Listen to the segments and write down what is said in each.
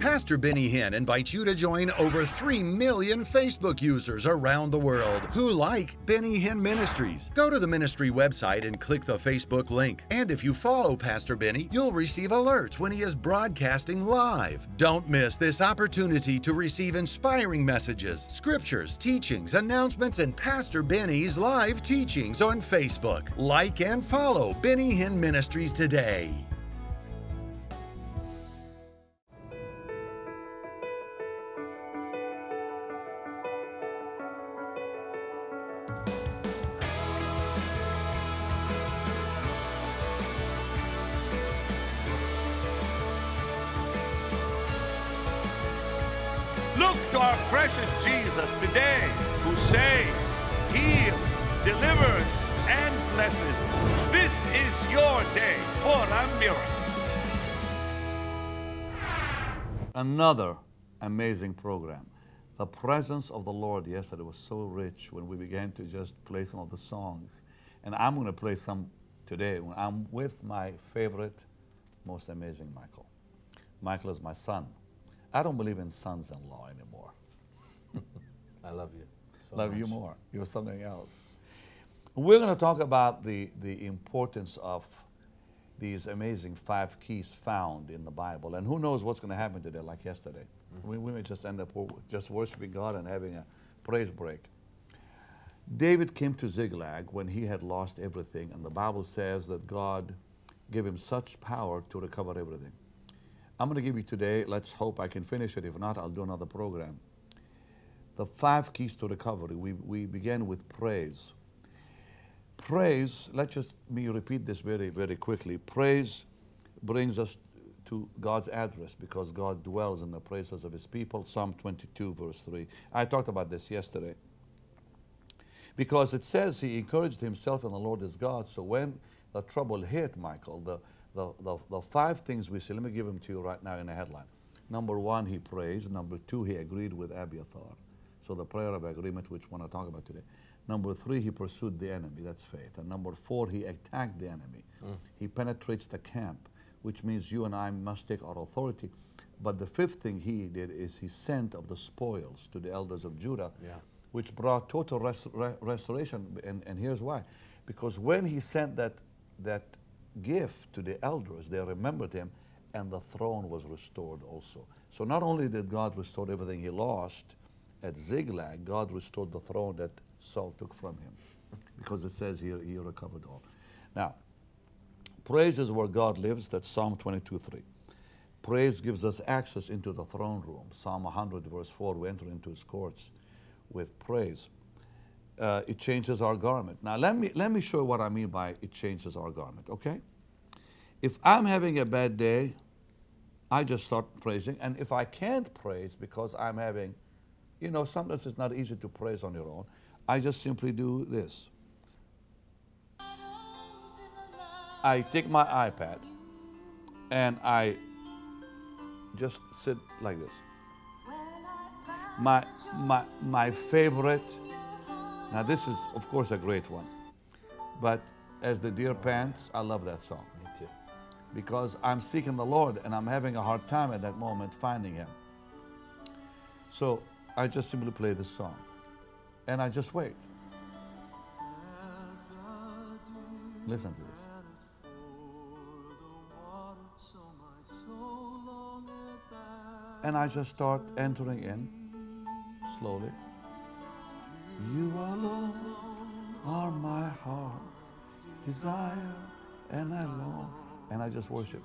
Pastor Benny Hinn invites you to join over 3 million Facebook users around the world who like Benny Hinn Ministries. Go to the ministry website and click the Facebook link. And if you follow Pastor Benny, you'll receive alerts when he is broadcasting live. Don't miss this opportunity to receive inspiring messages, scriptures, teachings, announcements, and Pastor Benny's live teachings on Facebook. Like and follow Benny Hinn Ministries today. Is your day for a miracle. another amazing program. The presence of the Lord yesterday was so rich when we began to just play some of the songs. And I'm going to play some today when I'm with my favorite, most amazing Michael. Michael is my son. I don't believe in sons in law anymore. I love you. So Love you more. You're something else. We're going to talk about the, the importance of these amazing five keys found in the Bible. And who knows what's going to happen today, like yesterday. Mm-hmm. We, we may just end up just worshiping God and having a praise break. David came to Ziklag when he had lost everything, and the Bible says that God gave him such power to recover everything. I'm going to give you today, let's hope I can finish it. If not, I'll do another program the five keys to recovery. We, we began with praise. Praise, let's just me repeat this very, very quickly. Praise brings us to God's address because God dwells in the praises of his people. Psalm 22, verse 3. I talked about this yesterday. Because it says he encouraged himself in the Lord his God. So when the trouble hit Michael, the, the, the, the five things we see, let me give them to you right now in a headline. Number one, he praised. Number two, he agreed with Abiathar. So the prayer of agreement, which we want to talk about today. Number three, he pursued the enemy. That's faith. And number four, he attacked the enemy. He penetrates the camp, which means you and I must take our authority. But the fifth thing he did is he sent of the spoils to the elders of Judah, Yeah. which brought total rest, re- restoration. And, and here's why. Because when he sent that, that gift to the elders, they remembered him, and the throne was restored also. So not only did God restore everything he lost at Ziklag, God restored the throne that Saul took from him. Because it says here he recovered all. Now, praise is where God lives. That's Psalm 22 3. Praise gives us access into the throne room. Psalm 100, verse 4, we enter into his courts with praise. Uh, it changes our garment. Now, let me, let me show you what I mean by it changes our garment, okay? If I'm having a bad day, I just start praising. And if I can't praise because I'm having, you know, sometimes it's not easy to praise on your own, I just simply do this. I take my iPad and I just sit like this. My, my, my favorite, now this is of course a great one, but as the deer pants, I love that song Me too. because I'm seeking the Lord and I'm having a hard time at that moment finding Him. So I just simply play this song and I just wait. Listen to this. And I just start entering in slowly. You alone are my heart's desire, and I long, and I just worship.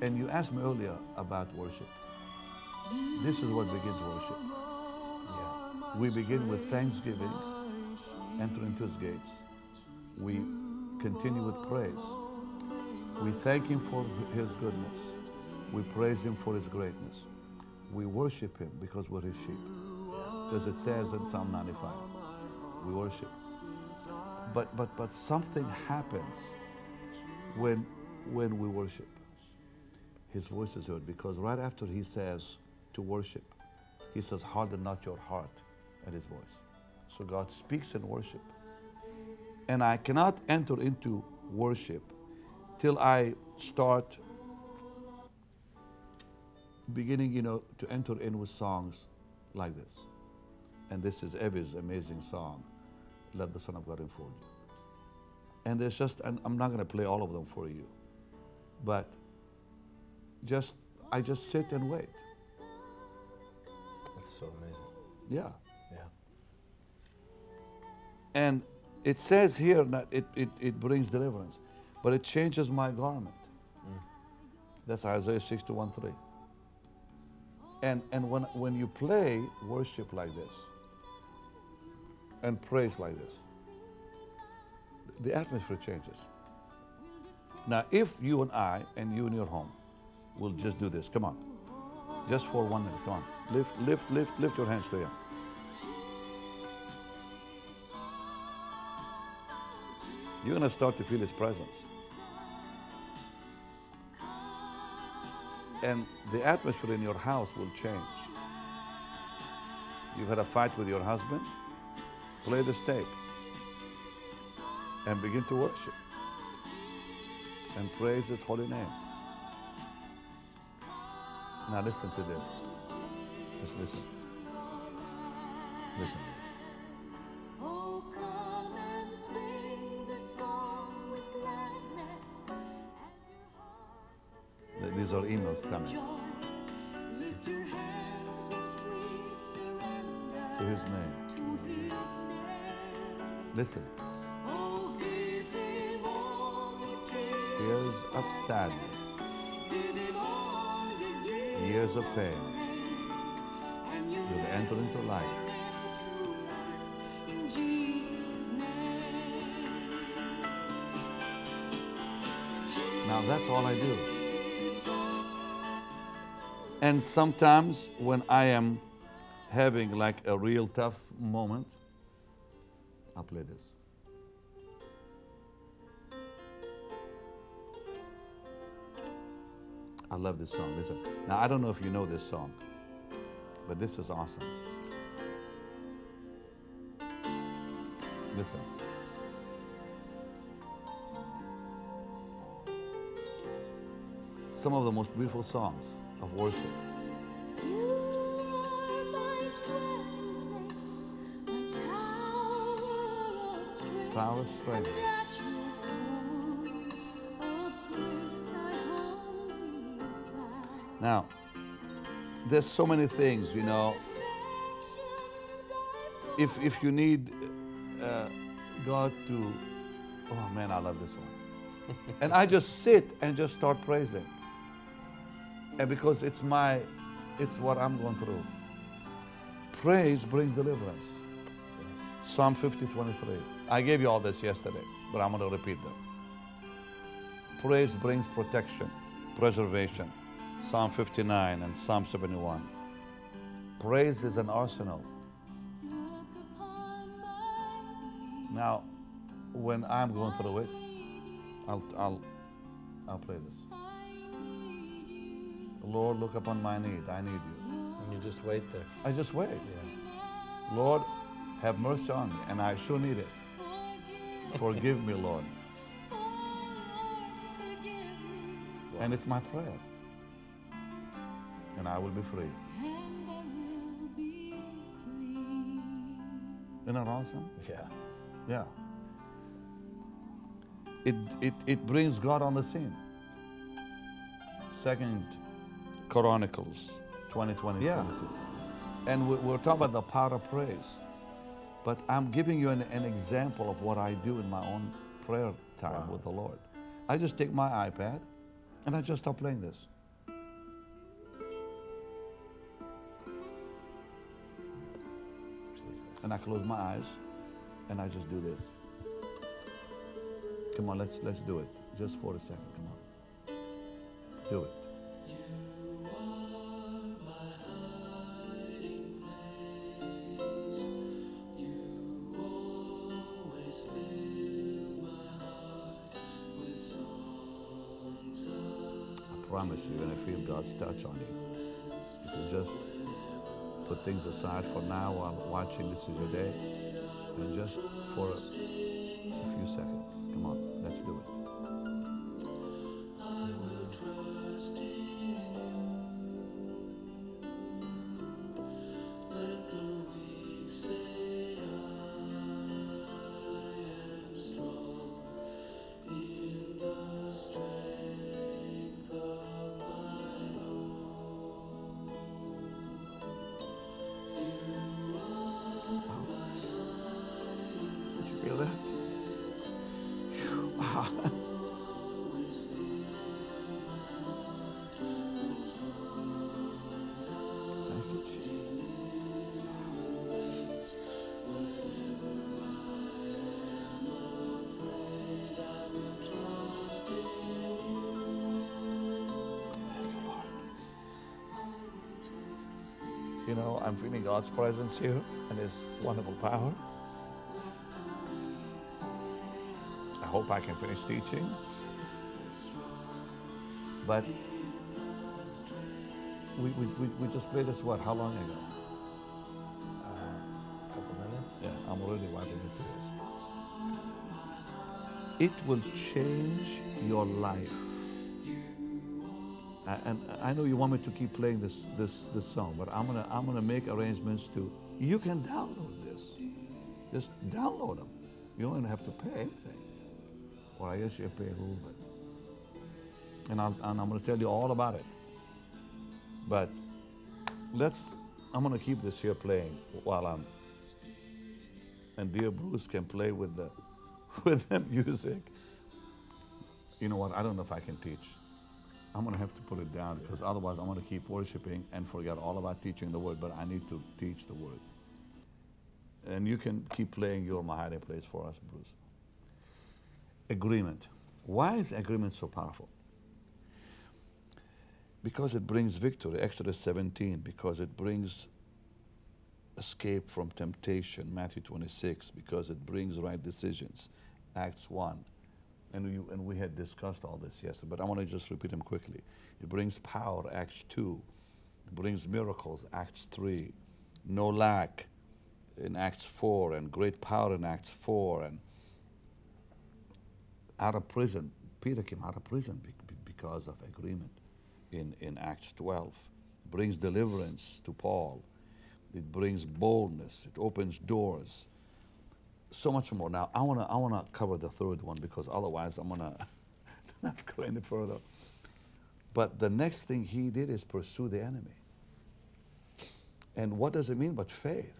And you asked me earlier about worship. This is what begins worship. We begin with thanksgiving, enter into his gates. We continue with praise. We thank him for his goodness. We praise him for his greatness. We worship him because we're his sheep. Because it says in Psalm 95, we worship. But but but something happens when when we worship. His voice is heard because right after he says to worship, he says, harden not your heart at his voice. So God speaks in worship. And I cannot enter into worship till I start beginning, you know, to enter in with songs like this. And this is Evie's amazing song, Let the Son of God Enfold You. And there's just, and I'm not going to play all of them for you, but just, I just sit and wait. That's so amazing. Yeah. And it says here that it, it, it brings deliverance, but it changes my garment. Mm. That's Isaiah 61 3. And, and when, when you play worship like this and praise like this, the atmosphere changes. Now, if you and I and you in your home will just do this, come on. Just for one minute, come on. Lift, lift, lift, lift your hands to Him. You're going to start to feel His presence. And the atmosphere in your house will change. You've had a fight with your husband, play this tape and begin to worship and praise His holy name. Now listen to this. Just listen. Listen in sweet surrender to His name. Listen. Years of sadness, years, of pain, you'll enter into life. Now that's all I do. And sometimes when I am having like a real tough moment, I'll play this. I love this song. Listen. Now I don't know if you know this song, but this is awesome. Listen. Some of the most beautiful songs of worship. Tower of strength. Now, there's so many things, you know. If if you need uh, God to, oh man, I love this one. and I just sit and just start praising. And because it's my, it's what I'm going through. Praise brings deliverance. Psalm 50, 23. I gave you all this yesterday, but I'm going to repeat them. Praise brings protection, preservation. Psalm 59 and Psalm 71. Praise is an arsenal. look upon my Now, when I'm going through it, I'll, I'll, I'll play this. I need you. Lord, look upon my need. I need you. And you just wait there. I just wait. Lord, have mercy on me, and I sure need it. Forgive, Forgive me, Lord. oh Lord, forgive me. And it's my prayer. And I will be free. And I will be clean. Isn't that awesome? Yeah. Yeah. It, it, it brings God on the scene. Second Chronicles 20, 20, Yeah. 22. And we- we're talking about the power of praise. But I'm giving you an, an example of what I do in my own prayer time with the Lord. I just take my iPad and I just start playing this. And I close my eyes and I just do this. Come on, let's let's do it. Just for a second. Come on. Do it. Promise you, you're gonna feel God's touch on you. If you just put things aside for now while watching this is your day, and just for a few seconds. Come on, let's do it. Feel that? Wow. Thank you, Jesus. Thank you, Lord. You know, I'm feeling God's presence here and His wonderful power. I can finish teaching. But we, we, we, we just played this, what, how long ago? Uh, couple minutes. Yeah, I'm already writing into this. It will change your life. And I know you want me to keep playing this, this, this song, but I'm gonna, I'm gonna make arrangements to, you can download this. Just download them. You don't even have to pay anything. I guess you pay a little bit. And, I'll, and I'm gonna tell you all about it. But let's, I'm gonna keep this here playing while I'm and dear Bruce can play with the with the music. You know what? I don't know if I can teach. I'm gonna have to put it down because otherwise I'm gonna keep worshiping and forget all about teaching the word. But I need to teach the word. And you can keep playing your hiding place for us, Bruce. Agreement. Why is agreement so powerful? Because it brings victory. Exodus 17. Because it brings escape from temptation, Matthew 26, because it brings right decisions, Acts 1. And we, and we had discussed all this yesterday, but I want to just repeat them quickly. It brings power, Acts 2. It brings miracles, Acts 3. No lack in Acts 4, and great power in Acts 4. And out of prison, Peter came out of prison be- be- because of agreement in, in Acts 12. brings deliverance to Paul it brings boldness, it opens doors. So much more. Now, I want to I wanna cover the third one because otherwise I'm going to not go any further. But the next thing he did is pursue the enemy. And what does it mean but faith?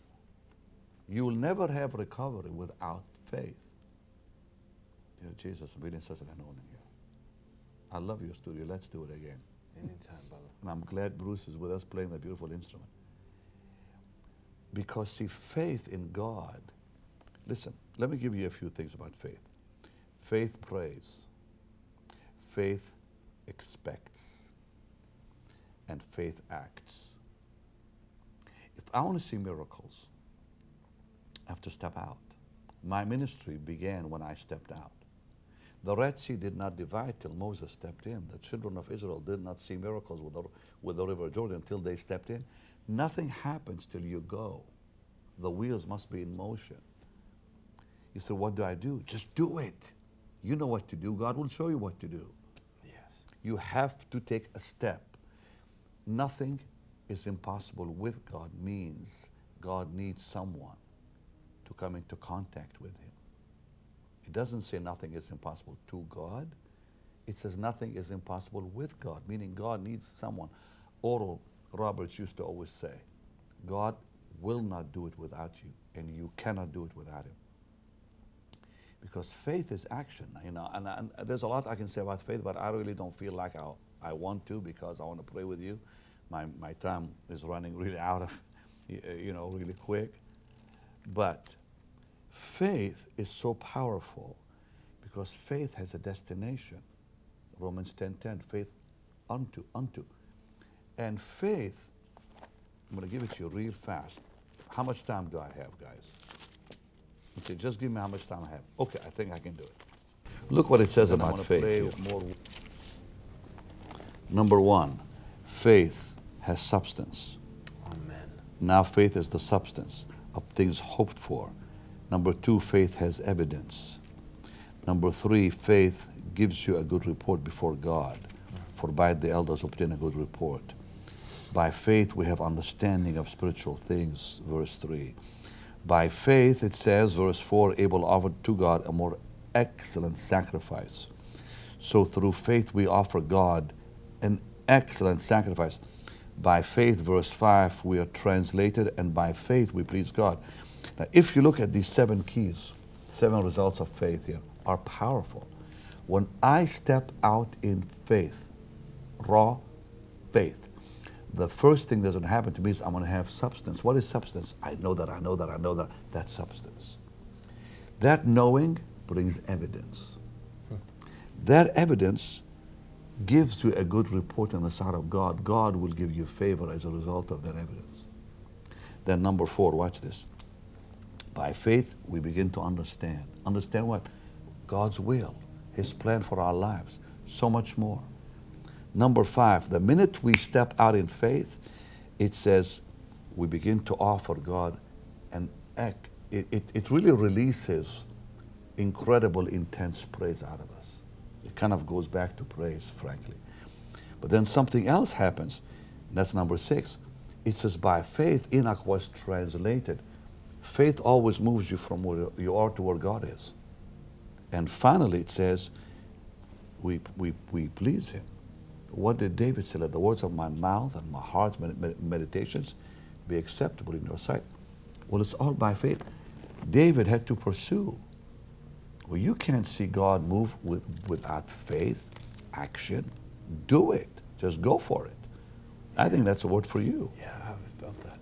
You will never have recovery without faith. Jesus, I'm reading such an anointing here. I love your studio. Let's do it again. Anytime, brother. And I'm glad Bruce is with us playing that beautiful instrument. Because, see, faith in God, listen, let me give you a few things about faith. Faith prays, faith expects, and faith acts. If I want to see miracles, I have to step out. My ministry began when I stepped out. The Red Sea did not divide till Moses stepped in. The children of Israel did not see miracles with the, with the River Jordan until they stepped in. Nothing happens till you go. The wheels must be in motion. You say, What do I do? Just do it. You know what to do. God will show you what to do. Yes. You have to take a step. Nothing is impossible with God means God needs someone to come into contact with Him. It doesn't say nothing is impossible to God. It says nothing is impossible with God, meaning God needs someone. Oral Roberts used to always say, God will not do it without you, and you cannot do it without Him. Because faith is action, you know, and, and there's a lot I can say about faith, but I really don't feel like I, I want to because I want to pray with you. My, my time is running really out of, you know, really quick. But faith is so powerful because faith has a destination. Romans 10:10, faith unto, unto. And faith, I'm going to give it to you real fast. How much time do I have, guys? Okay, just give me how much time I have. Okay, I think I can do it. Look what it says And about faith. More. Number one, faith has substance. Amen. Now faith is the substance of things hoped for. Number two, faith has evidence. Number three, faith gives you a good report before God. For by the elders obtain a good report. By faith we have understanding of spiritual things, verse 3. By faith, it says, verse 4, Abel offered to God a more excellent sacrifice. So through faith we offer God an excellent sacrifice. By faith, verse 5, we are translated, and by faith we please God. Now, if you look at these seven keys, seven results of faith here, are powerful. When I step out in faith, raw faith, the first thing that's going to happen to me is I'm going to have substance. What is substance? I know that, I know that, I know that. That's substance. That knowing brings evidence. That evidence gives you a good report on the side of God. God will give you favor as a result of that evidence. Then, number four, watch this. By faith, we begin to understand. Understand what? God's will, His plan for our lives, so much more. Number five, the minute we step out in faith, it says we begin to offer God an act. It, it, it really releases incredible, intense praise out of us. It kind of goes back to praise, frankly. But then something else happens. That's number six. It says, by faith, Enoch was translated. Faith always moves you from where you are to where God is. And finally, it says, we, we, we please Him. What did David say? Let the words of my mouth and my heart's med- med- meditations be acceptable in your sight. Well, it's all by faith. David had to pursue. Well, you can't see God move with, without faith, action. Do it. Just go for it. I think that's a word for you. Yeah, I've felt that.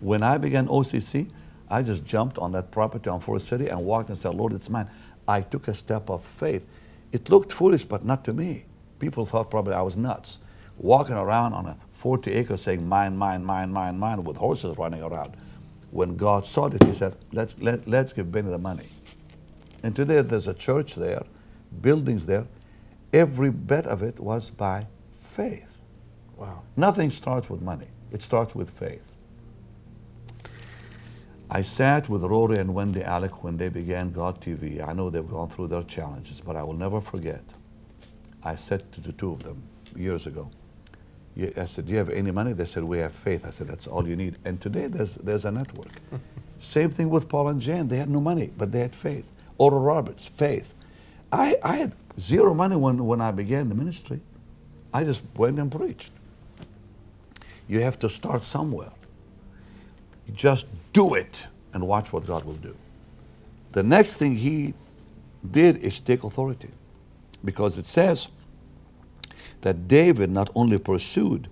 When I began OCC, I just jumped on that property on Forest City and walked and said, Lord, it's mine. I took a step of faith. It looked foolish, but not to me. People thought probably I was nuts. Walking around on a 40 acres saying, mine, mine, mine, mine, mine, with horses running around. When God saw it, He said, let's, let, let's give Benny the money. And today there's a church there, buildings there. Every bit of it was by faith. Wow. Nothing starts with money, it starts with faith. I sat with Rory and Wendy Alec when they began God TV. I know they've gone through their challenges, but I will never forget. I said to the two of them years ago, I said, Do you have any money? They said, We have faith. I said, That's all you need. And today there's, there's a network. Same thing with Paul and Jan. They had no money, but they had faith. Oral Roberts, faith. I, I had zero money when, when I began the ministry. I just went and preached. You have to start somewhere. Just do it and watch what God will do. The next thing he did is take authority because it says that David not only pursued,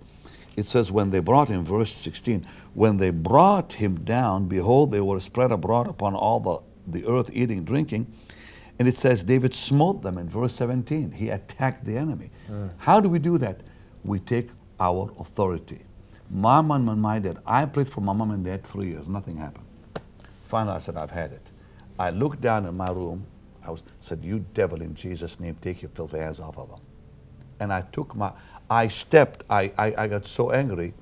it says when they brought him, verse 16, when they brought him down, behold, they were spread abroad upon all the, the earth, eating, drinking. And it says David smote them in verse 17. He attacked the enemy. Mm. How do we do that? We take our authority. My mom and my dad, I prayed for my mom and dad three years, nothing happened. Finally, I said, I've had it. I looked down in my room. I was, said, You devil in Jesus' name, take your filthy hands off of them. And I took my, I stepped, I, I, I got so angry,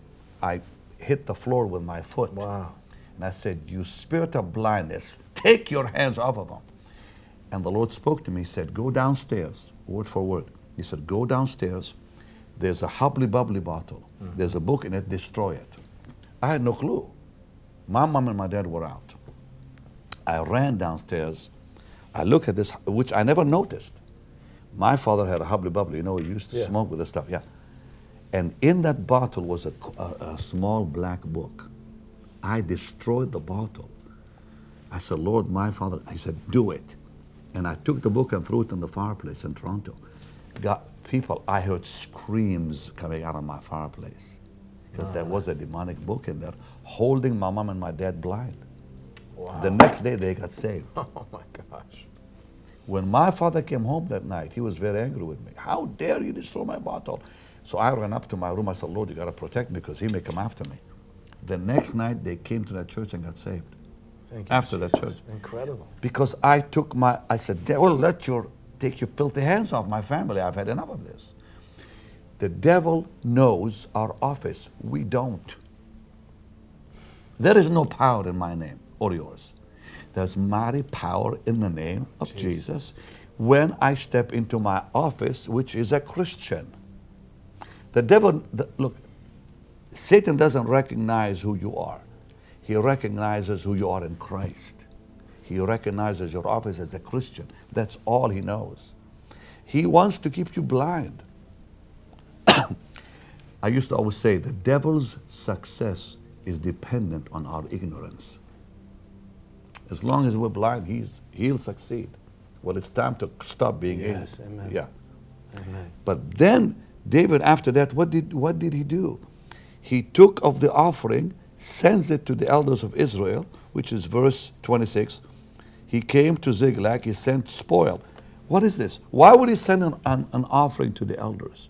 I hit the floor with my foot. Wow. And I said, You spirit of blindness, take your hands off of them. And the Lord spoke to me, He said, Go downstairs, word for word. He said, Go downstairs. There's a hubbly bubbly bottle. Mm. There's a book in it, destroy it. I had no clue. My mom and my dad were out. I ran downstairs. I look at this, which I never noticed. My father had a hubbly bubbly, you know, he used to Yeah. smoke with this stuff, yeah. And in that bottle was a, a, a small black book. I destroyed the bottle. I said, Lord, my father, he said, do it. And I took the book and threw it in the fireplace in Toronto. Got people, I heard screams coming out of my fireplace because there was a demonic book in there holding my mom and my dad blind. Wow. The next day they got saved. Oh my gosh. When my father came home that night, he was very angry with me. How dare you destroy my bottle? So I ran up to my room. I said, Lord, you got to protect me because he may come after me. The next night, they came to that church and got saved. Thank you. After that church. Incredible. Because I took my, I said, devil, let your, take your filthy hands off my family. I've had enough of this. The devil knows our office. We don't. There is no power in my name or yours. There's mighty power in the name of Jesus. when I step into my office, which is a Christian. The devil, the, look, Satan doesn't recognize who you are. He recognizes who you are in Christ. He recognizes your office as a Christian. That's all he knows. He wants to keep you blind. I used to always say the devil's success is dependent on our ignorance. As long as we're blind, he's, he'll succeed. Well, it's time to stop being Yes, ignorant. amen. Yeah. Amen. But then David, after that, what did, what did he do? He took of the offering, sends it to the elders of Israel, which is verse 26. He came to Ziklag, he sent spoil. What is this? Why would he send an, an, an offering to the elders?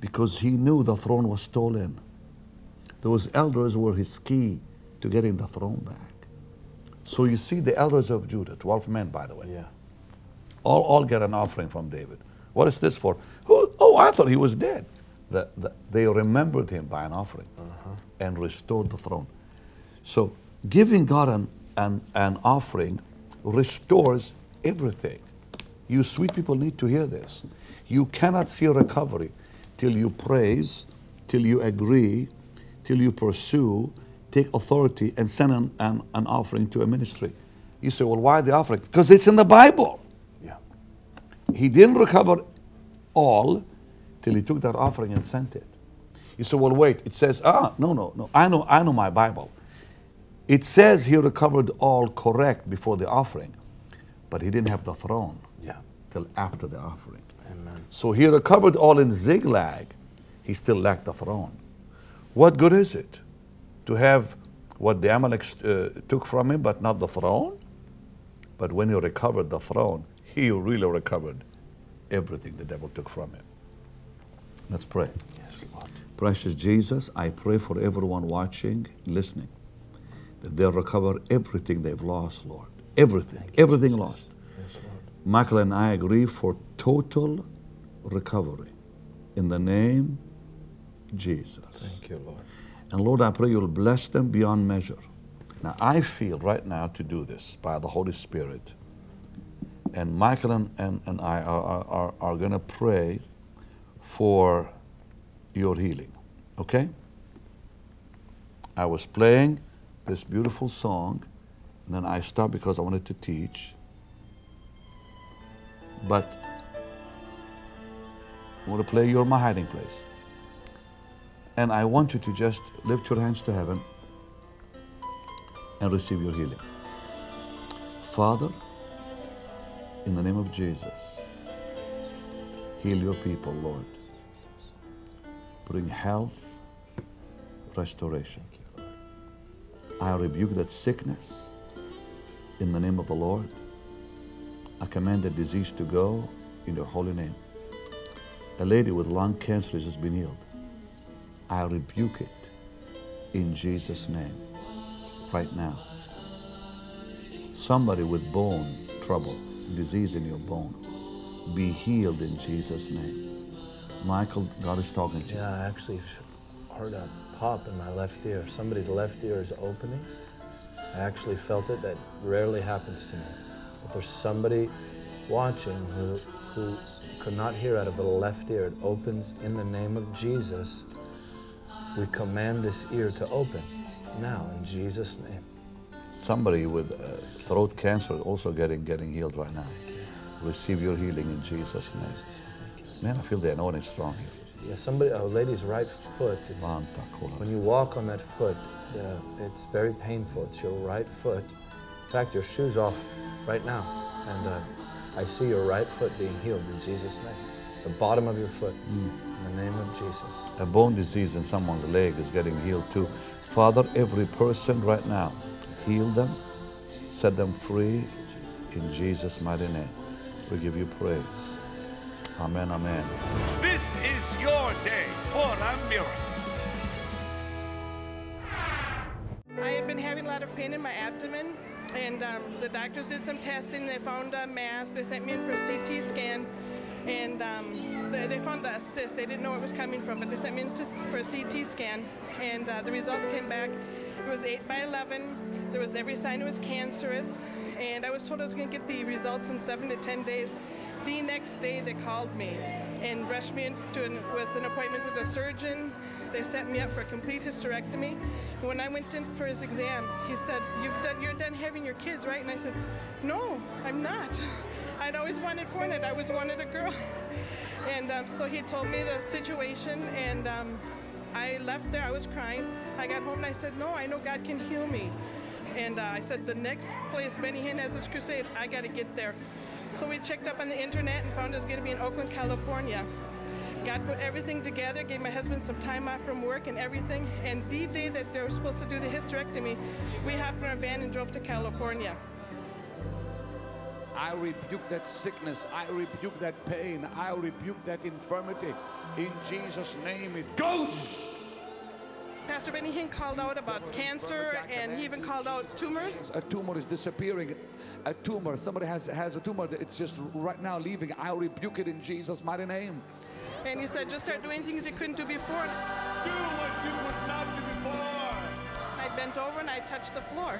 Because he knew the throne was stolen. Those elders were his key to getting the throne back. So you see the elders of Judah, 12 men, by the way, Yeah. all, all get an offering from David. What is this for? Who, oh, I thought he was dead. The, the, they remembered him by an offering uh-huh. and restored the throne. So giving God an, an, an offering restores everything. You sweet people need to hear this. You cannot see recovery till you praise, till you agree, till you pursue, take authority, and send an, an, an offering to a ministry. You say, well, why the offering? Because it's in the Bible. Yeah. He didn't recover all till he took that offering and sent it. You say, well, wait, it says, ah, no, no, no. I know, I know my Bible. It says he recovered all correct before the offering, but he didn't have the throne Yeah. till after the offering. Amen. So he recovered all in Ziklag, He still lacked the throne. What good is it to have what the Amaleks uh, took from him, but not the throne? But when he recovered the throne, he really recovered everything the devil took from him. Let's pray. Yes, Lord. Precious Jesus, I pray for everyone watching, listening, that they'll recover everything they've lost, Lord. Everything, everything lost. Yes, Michael and I agree for total recovery. In the name Jesus. Thank you, Lord. And Lord, I pray you'll bless them beyond measure. Now, I feel right now to do this by the Holy Spirit. And Michael and, and, and I are, are, are going to pray for your healing. Okay? I was playing this beautiful song, and then I stopped because I wanted to teach. But I want to play You're My Hiding Place. And I want you to just lift your hands to heaven and receive your healing. Father, in the name of Jesus, heal your people, Lord. Bring health, restoration. I rebuke that sickness in the name of the Lord. I command that disease to go in your holy name. A lady with lung cancer has been healed. I rebuke it in Jesus' name right now. Somebody with bone trouble, disease in your bone, be healed in Jesus' name. Michael, God is talking to you. Yeah, I actually heard a pop in my left ear. Somebody's left ear is opening. I actually felt it. That rarely happens to me. But there's somebody watching who, who could not hear out of the left ear. It opens in the name of Jesus. We command this ear to open now in Jesus' name. Somebody with uh, throat cancer is also getting getting healed right now. Receive your healing in Jesus' name. Man, I feel the anointing strong here. Yeah, somebody, a lady's right foot. It's, When you walk on that foot, uh, it's very painful. It's your right foot. In fact, your shoe's off right now. And uh, I see your right foot being healed in Jesus' name. The bottom of your foot, in the name of Jesus. a bone disease in someone's leg is getting healed too. Father, every person right now, heal them, set them free in Jesus' mighty name. We give you praise. Amen, amen. This is your day for a miracle. I had been having a lot of pain in my abdomen, and um, the doctors did some testing. They found a mass. They sent me in for a CT scan, and um, they, they found a cyst. They didn't know where it was coming from, but they sent me in to, for a CT scan, and uh, the results came back. It was 8 by 11. There was every sign it was cancerous, and I was told I was going to get the results in 7 to 10 days. The next day, they called me and rushed me in an, with an appointment with a surgeon. They set me up for a complete hysterectomy. When I went in for his exam, he said, "You've done, you're done having your kids, right?" And I said, "No, I'm not. I'd always wanted Fortnite. I always wanted a girl." And um, so he told me the situation, and um, I left there. I was crying. I got home and I said, "No, I know God can heal me." And uh, I said, "The next place Benny Hinn has this crusade, I got to get there." So we checked up on the internet and found it was going to be in Oakland, California. God put everything together, gave my husband some time off from work and everything. And the day that they were supposed to do the hysterectomy, we hopped in our van and drove to California. I rebuke that sickness. I rebuke that pain. I rebuke that infirmity. In Jesus' name, it goes. Pastor Benny Hinn called out about cancer, and he even called out tumors. A tumor is disappearing. A tumor. Somebody has has a tumor. That it's just right now leaving. I rebuke it in Jesus' mighty name. And he said, just start doing things you couldn't do before. Do what you would not do before. I bent over and I touched the floor.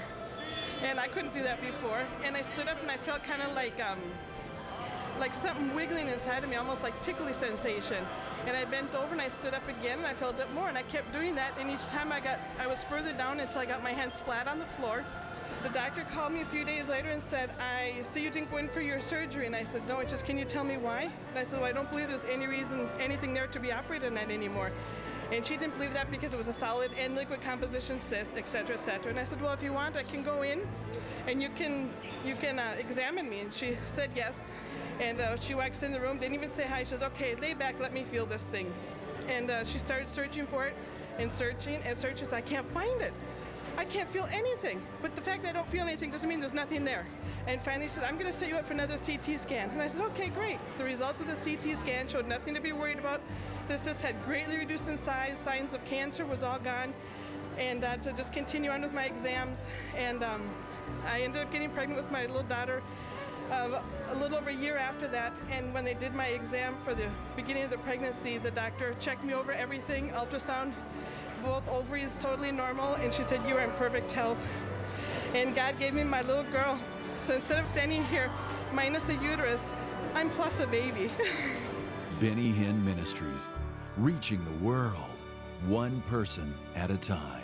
And I couldn't do that before. And I stood up and I felt kind of like um, like something wiggling inside of me, almost like tickly sensation. And I bent over and I stood up again and I felt it more. And I kept doing that. And each time I got, I was further down until I got my hands flat on the floor. The doctor called me a few days later and said, I see you didn't go in for your surgery. And I said, no, it's just, can you tell me why? And I said, well, I don't believe there's any reason, anything there to be operated on anymore. And she didn't believe that because it was a solid and liquid composition cyst, et cetera, et cetera. And I said, well, if you want, I can go in and you can, you can uh, examine me. And she said yes. And uh, she walks in the room, didn't even say hi. She says, okay, lay back, let me feel this thing. And uh, she started searching for it and searching and searching. I can't find it. I can't feel anything. But the fact that I don't feel anything doesn't mean there's nothing there. And finally she said, I'm going to set you up for another CT scan. And I said, okay, great. The results of the CT scan showed nothing to be worried about. The cyst had greatly reduced in size. Signs of cancer was all gone. And uh, to just continue on with my exams. And um, I ended up getting pregnant with my little daughter uh, a little over a year after that. And when they did my exam for the beginning of the pregnancy, the doctor checked me over everything, ultrasound, both ovaries totally normal, and she said, You are in perfect health. And God gave me my little girl. So instead of standing here minus a uterus, I'm plus a baby. Benny Hinn Ministries, reaching the world, one person at a time.